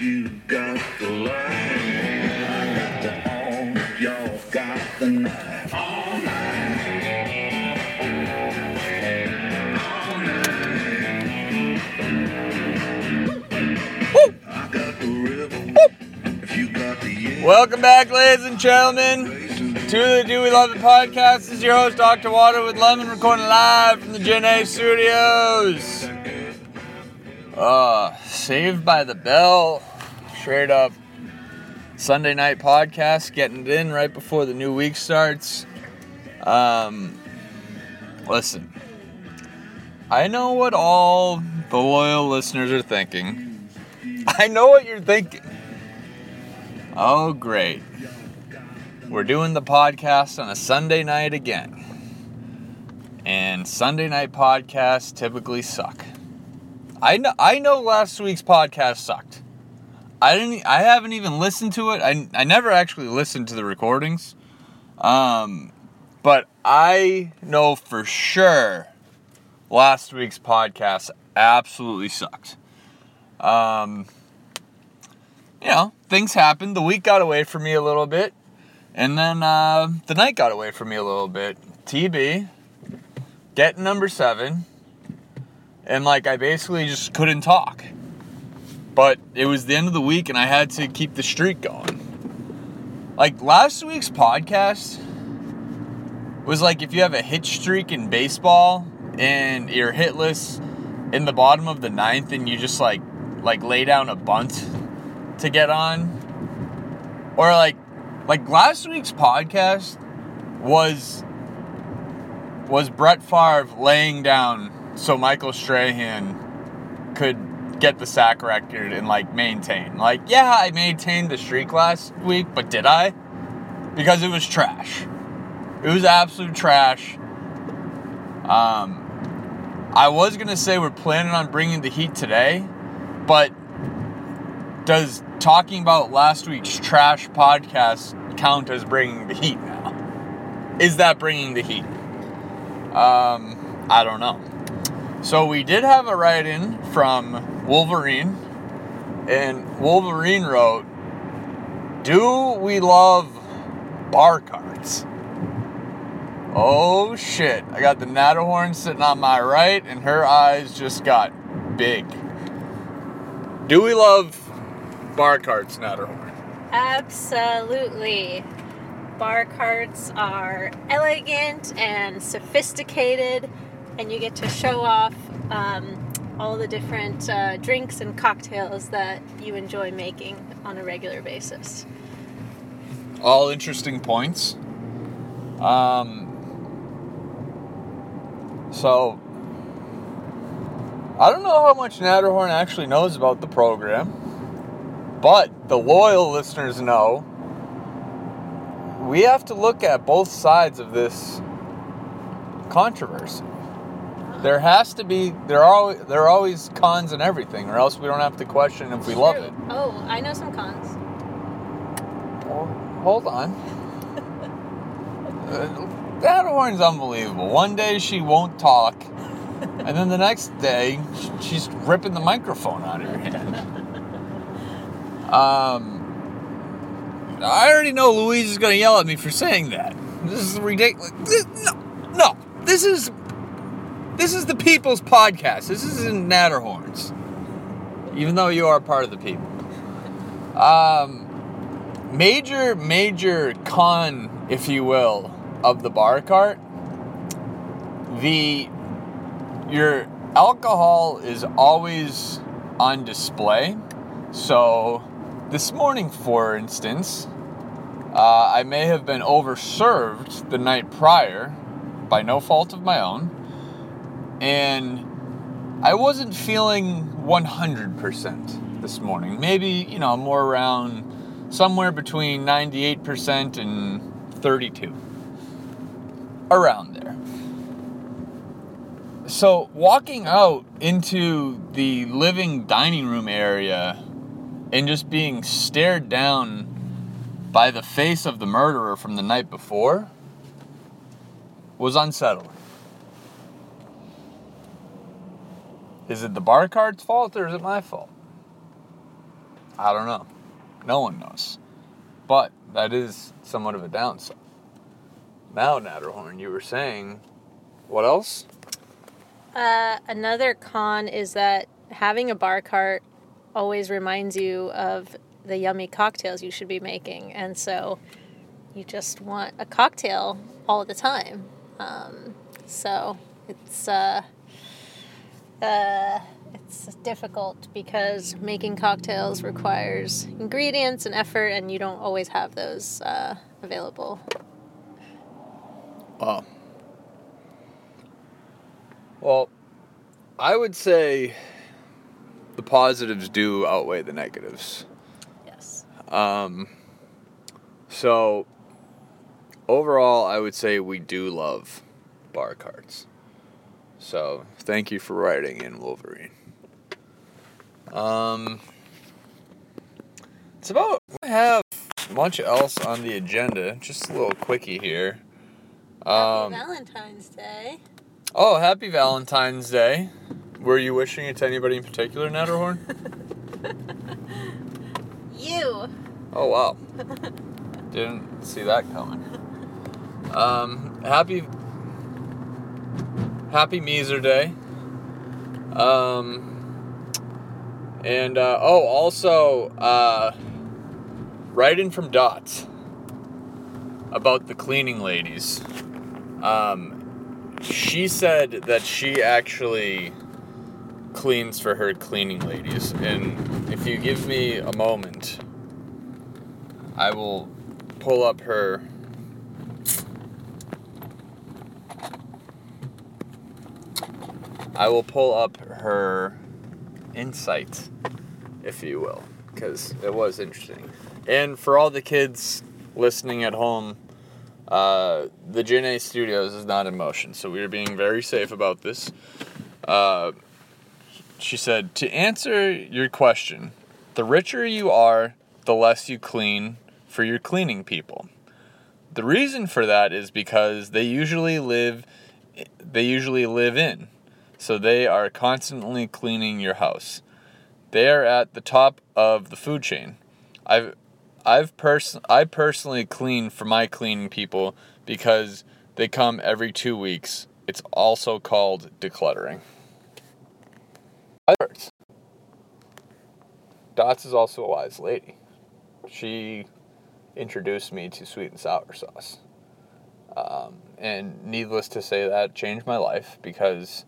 You got the light, I got the on, y'all got the night. All night. All night. I got the rhythm. If you got the Welcome back, ladies and gentlemen, to the Do We Love It podcast. This is your host, Dr. Water with Lemon, recording live from the Gen A studios. Uh, saved by the bell, straight up Sunday night podcast, getting it in right before the new week starts. Um, listen, I know what all the loyal listeners are thinking. I know what you're thinking. Oh, great. We're doing the podcast on a Sunday night again. And Sunday night podcasts typically suck. I know I know last week's podcast sucked. I didn't I haven't even listened to it. I, I never actually listened to the recordings. Um but I know for sure last week's podcast absolutely sucked. Um you know, things happened. The week got away from me a little bit. And then uh, the night got away from me a little bit. TB, getting number seven. And like, I basically just couldn't talk. But it was the end of the week and I had to keep the streak going. Like, last week's podcast was like if you have a hit streak in baseball and you're hitless in the bottom of the ninth and you just like like lay down a bunt to get on or like like last week's podcast was was Brett Favre laying down so Michael Strahan could get the sack record and like maintain. Like, yeah, I maintained the streak last week, but did I? Because it was trash. It was absolute trash. Um I was gonna say we're planning on bringing the heat today, but does talking about last week's trash podcast count as bringing the heat now? Is that bringing the heat? Um, I don't know. So we did have a write-in from Wolverine, and Wolverine wrote, "Do we love bar carts?" Oh shit! I got the Natterhorn sitting on my right, and her eyes just got big. Do we love bar carts, Natterhorn? Absolutely. Bar carts are elegant and sophisticated, and you get to show off um, all the different uh, drinks and cocktails that you enjoy making on a regular basis. all interesting points. Um, so, I don't know how much Natterhorn actually knows about the program, but the loyal listeners know we have to look at both sides of this controversy. There has to be there are there are always cons in everything, or else we don't have to question if we love it. Oh, I know some cons. Well, hold on. Uh, Natterhorn's unbelievable. One day she won't talk, and then the next day she's ripping the microphone out of your hand. Um, I already know Louise is going to yell at me for saying that. This is ridiculous. This, no, no. This is this is the people's podcast. This isn't Natterhorns. Even though you are part of the people. Um, major, major con, if you will, of the bar cart. The your alcohol is always on display. So this morning, for instance, uh, I may have been overserved the night prior by no fault of my own, and I wasn't feeling 100% this morning. Maybe, you know, more around somewhere between 98% and 32. Around there. So, walking out into the living dining room area and just being stared down by the face of the murderer from the night before was unsettling. Is it the bar cart's fault or is it my fault? I don't know. No one knows. But that is somewhat of a downside. Now, Natterhorn, you were saying, what else? Uh, another con is that having a bar cart always reminds you of the yummy cocktails you should be making, and so you just want a cocktail all the time. Um, so it's uh, uh, it's difficult because making cocktails requires ingredients and effort, and you don't always have those uh, available. Wow. Well, I would say the positives do outweigh the negatives. Yes. Um, so overall, I would say we do love bar carts. So thank you for writing in Wolverine. Um, it's about I have much else on the agenda. Just a little quickie here. Um, Happy Valentine's Day. oh, happy Valentine's Day. Were you wishing it to anybody in particular, Natterhorn? You. Oh wow. Didn't see that coming. Um, happy Happy Meeser Day. Um and uh, oh also uh writing from Dots about the cleaning ladies. Um she said that she actually cleans for her cleaning ladies and if you give me a moment I will pull up her. I will pull up her insight, if you will, because it was interesting. And for all the kids listening at home, uh, the Janae Studios is not in motion, so we are being very safe about this. Uh, she said, To answer your question, the richer you are, the less you clean for your cleaning people. The reason for that is because they usually live they usually live in. So they are constantly cleaning your house. They are at the top of the food chain. I've I've pers- I personally clean for my cleaning people because they come every 2 weeks. It's also called decluttering. Dots is also a wise lady. She introduced me to sweet and sour sauce. Um, and needless to say, that changed my life because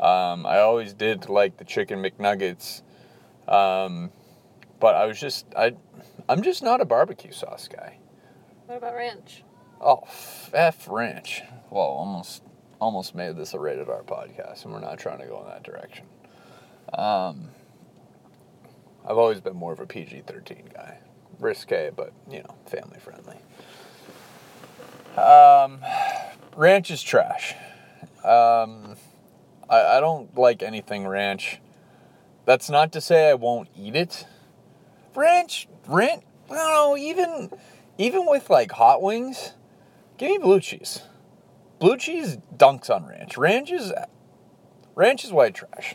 um, I always did like the chicken McNuggets, um, but I was just I, I'm just not a barbecue sauce guy. What about ranch? Oh, f ranch. Well, almost almost made this a rated R podcast, and we're not trying to go in that direction. Um, I've always been more of a PG thirteen guy risque, but you know, family friendly. Um, ranch is trash. Um, I, I don't like anything ranch. That's not to say I won't eat it. Ranch, ranch. I don't know. Even, even with like hot wings, give me blue cheese. Blue cheese dunks on ranch. Ranch is, ranch is white trash.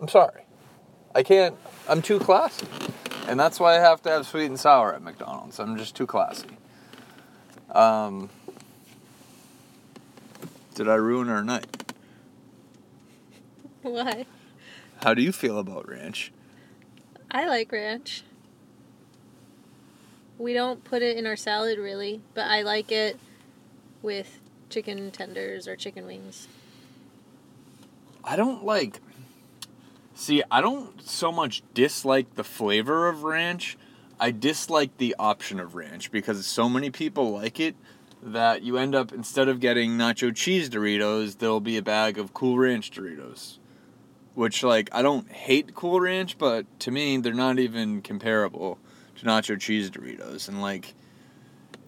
I'm sorry. I can't. I'm too classy. And that's why I have to have sweet and sour at McDonald's. I'm just too classy. Um, did I ruin our night? Why? How do you feel about ranch? I like ranch. We don't put it in our salad really, but I like it with chicken tenders or chicken wings. I don't like. See, I don't so much dislike the flavor of ranch. I dislike the option of ranch because so many people like it that you end up instead of getting nacho cheese Doritos, there'll be a bag of Cool Ranch Doritos. Which like I don't hate Cool Ranch, but to me they're not even comparable to nacho cheese Doritos and like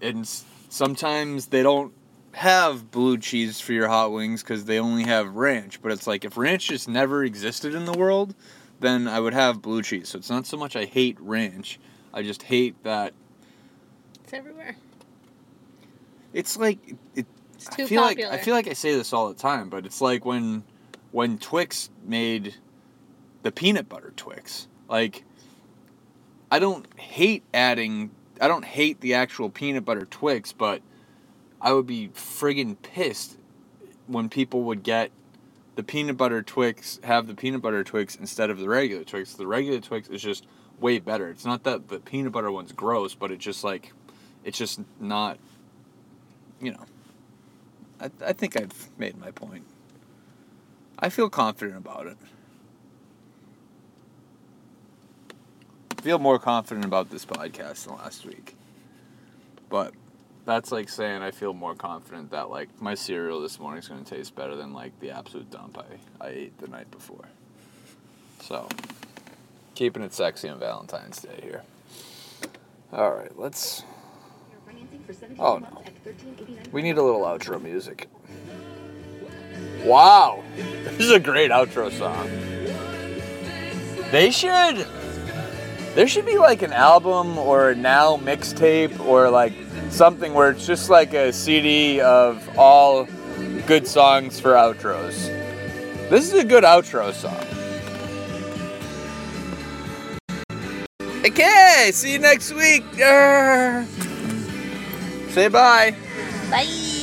and sometimes they don't have blue cheese for your hot wings because they only have ranch. But it's like if ranch just never existed in the world, then I would have blue cheese. So it's not so much I hate ranch, I just hate that It's everywhere. it's like it. It's too I feel popular. like I feel like I say this all the time, but it's like when when Twix made the peanut butter Twix. Like I don't hate adding. I don't hate the actual peanut butter Twix, but I would be friggin' pissed when people would get the peanut butter Twix, have the peanut butter Twix instead of the regular Twix. The regular Twix is just way better. It's not that the peanut butter one's gross, but it's just like, it's just not, you know. I, I think I've made my point. I feel confident about it. I feel more confident about this podcast than last week. But that's like saying I feel more confident that like my cereal this morning is going to taste better than like the absolute dump I, I ate the night before. So, keeping it sexy on Valentine's Day here. All right, let's. Oh no. We need a little outro music. Wow. This is a great outro song. They should there should be like an album or a now mixtape or like something where it's just like a CD of all good songs for outros. This is a good outro song. Okay, see you next week. Say bye. Bye.